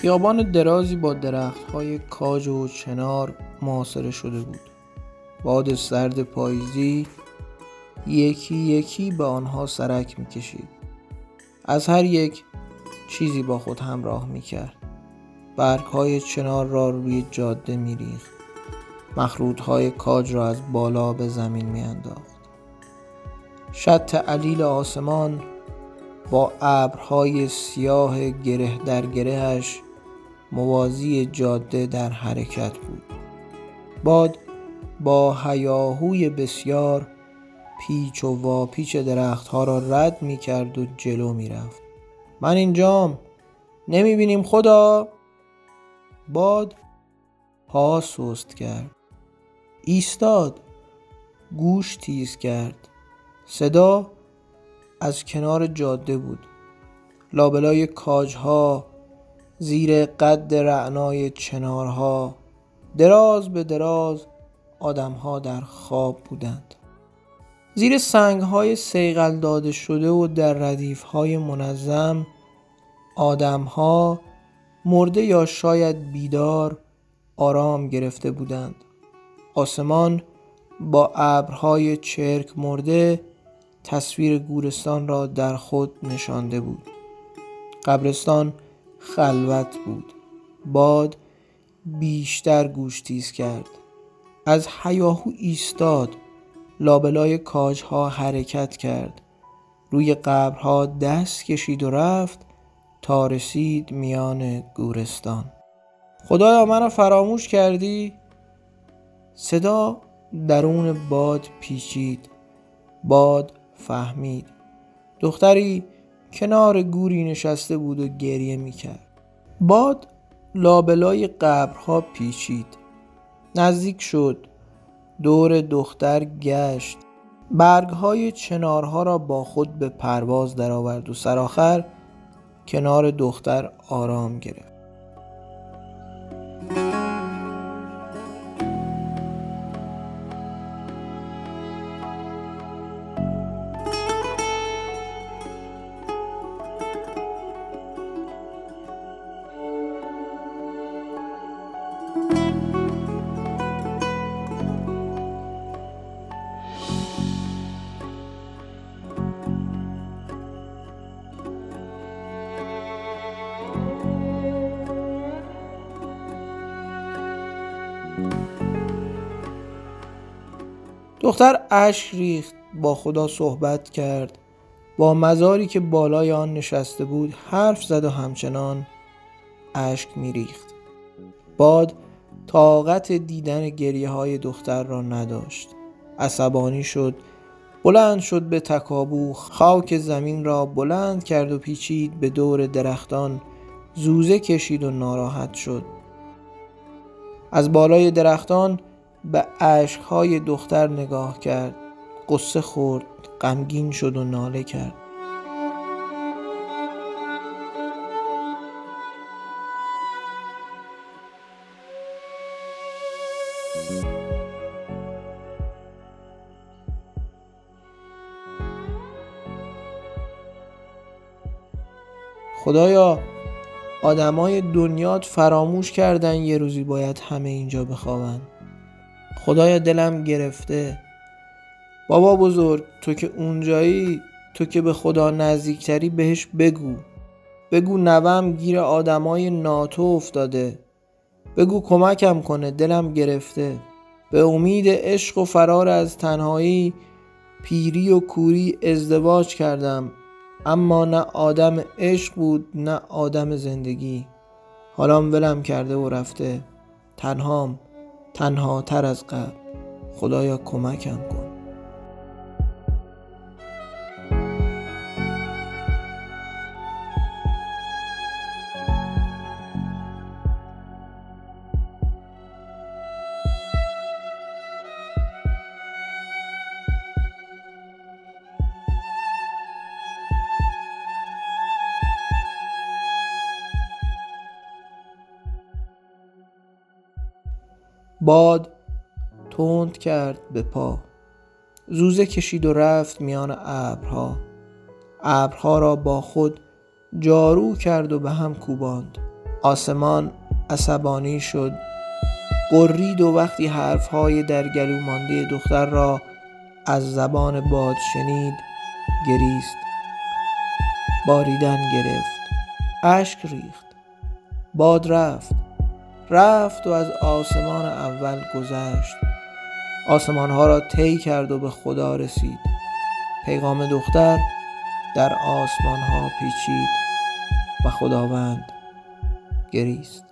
خیابان درازی با درخت های کاج و چنار معاصره شده بود. باد سرد پاییزی یکی یکی به آنها سرک می‌کشید. از هر یک چیزی با خود همراه می‌کرد. برگ های چنار را روی جاده میریخت. مخروط های کاج را از بالا به زمین میانداخت. شط علیل آسمان با ابرهای سیاه گره در گرهش موازی جاده در حرکت بود. باد با هیاهوی بسیار پیچ و واپیچ درختها را رد می کرد و جلو می رفت من اینجام. نمی بینیم خدا. باد پا سست کرد. ایستاد. گوش تیز کرد. صدا از کنار جاده بود. لابلای کاجها زیر قد رعنای چنارها دراز به دراز آدمها در خواب بودند. زیر سنگهای سیغل داده شده و در ردیفهای منظم آدمها مرده یا شاید بیدار آرام گرفته بودند. آسمان با ابرهای چرک مرده تصویر گورستان را در خود نشانده بود. قبرستان خلوت بود. باد بیشتر گوش تیز کرد. از حیاهو ایستاد. لابلای کاجها حرکت کرد. روی قبرها دست کشید و رفت تا رسید میان گورستان. خدایا منو فراموش کردی؟ صدا درون باد پیچید. باد فهمید. دختری کنار گوری نشسته بود و گریه می‌کرد. باد لابلای قبرها پیچید. نزدیک شد. دور دختر گشت. برگهای چنارها را با خود به پرواز درآورد و سرآخر کنار دختر آرام گرفت. دختر اشک ریخت با خدا صحبت کرد. با مزاری که بالای آن نشسته بود حرف زد و همچنان اشک میریخت. باد طاقت دیدن گریه های دختر را نداشت. عصبانی شد بلند شد به تکابو خاک زمین را بلند کرد و پیچید به دور درختان. زوزه کشید و ناراحت شد. از بالای درختان به اشکهای دختر نگاه کرد. قصه خورد غمگین شد و ناله کرد. خدایا آدمای دنیات فراموش کردن یه روزی باید همه اینجا بخوابن. خدایا دلم گرفته. بابا بزرگ تو که اونجایی تو که به خدا نزدیکتری بهش بگو. بگو نوم گیر آدمای ناتو افتاده. بگو کمکم کنه دلم گرفته. به امید عشق و فرار از تنهایی پیری و کوری ازدواج کردم. اما نه آدم عشق بود نه آدم زندگی. حالام ولم کرده و رفته. تنهام. تنها تر از قبل. خدایا کمکم کن. باد تند کرد به پا. زوزه کشید و رفت میان ابرها. ابرها را با خود جارو کرد و به هم کوباند. آسمان عصبانی شد. قرید و وقتی حرفهای در گلو مانده دختر را از زبان باد شنید گریست. باریدن گرفت. اشک ریخت. باد رفت. رفت و از آسمان اول گذشت. آسمان ها را طی کرد و به خدا رسید. پیغام دختر در آسمان ها پیچید و خداوند گریست.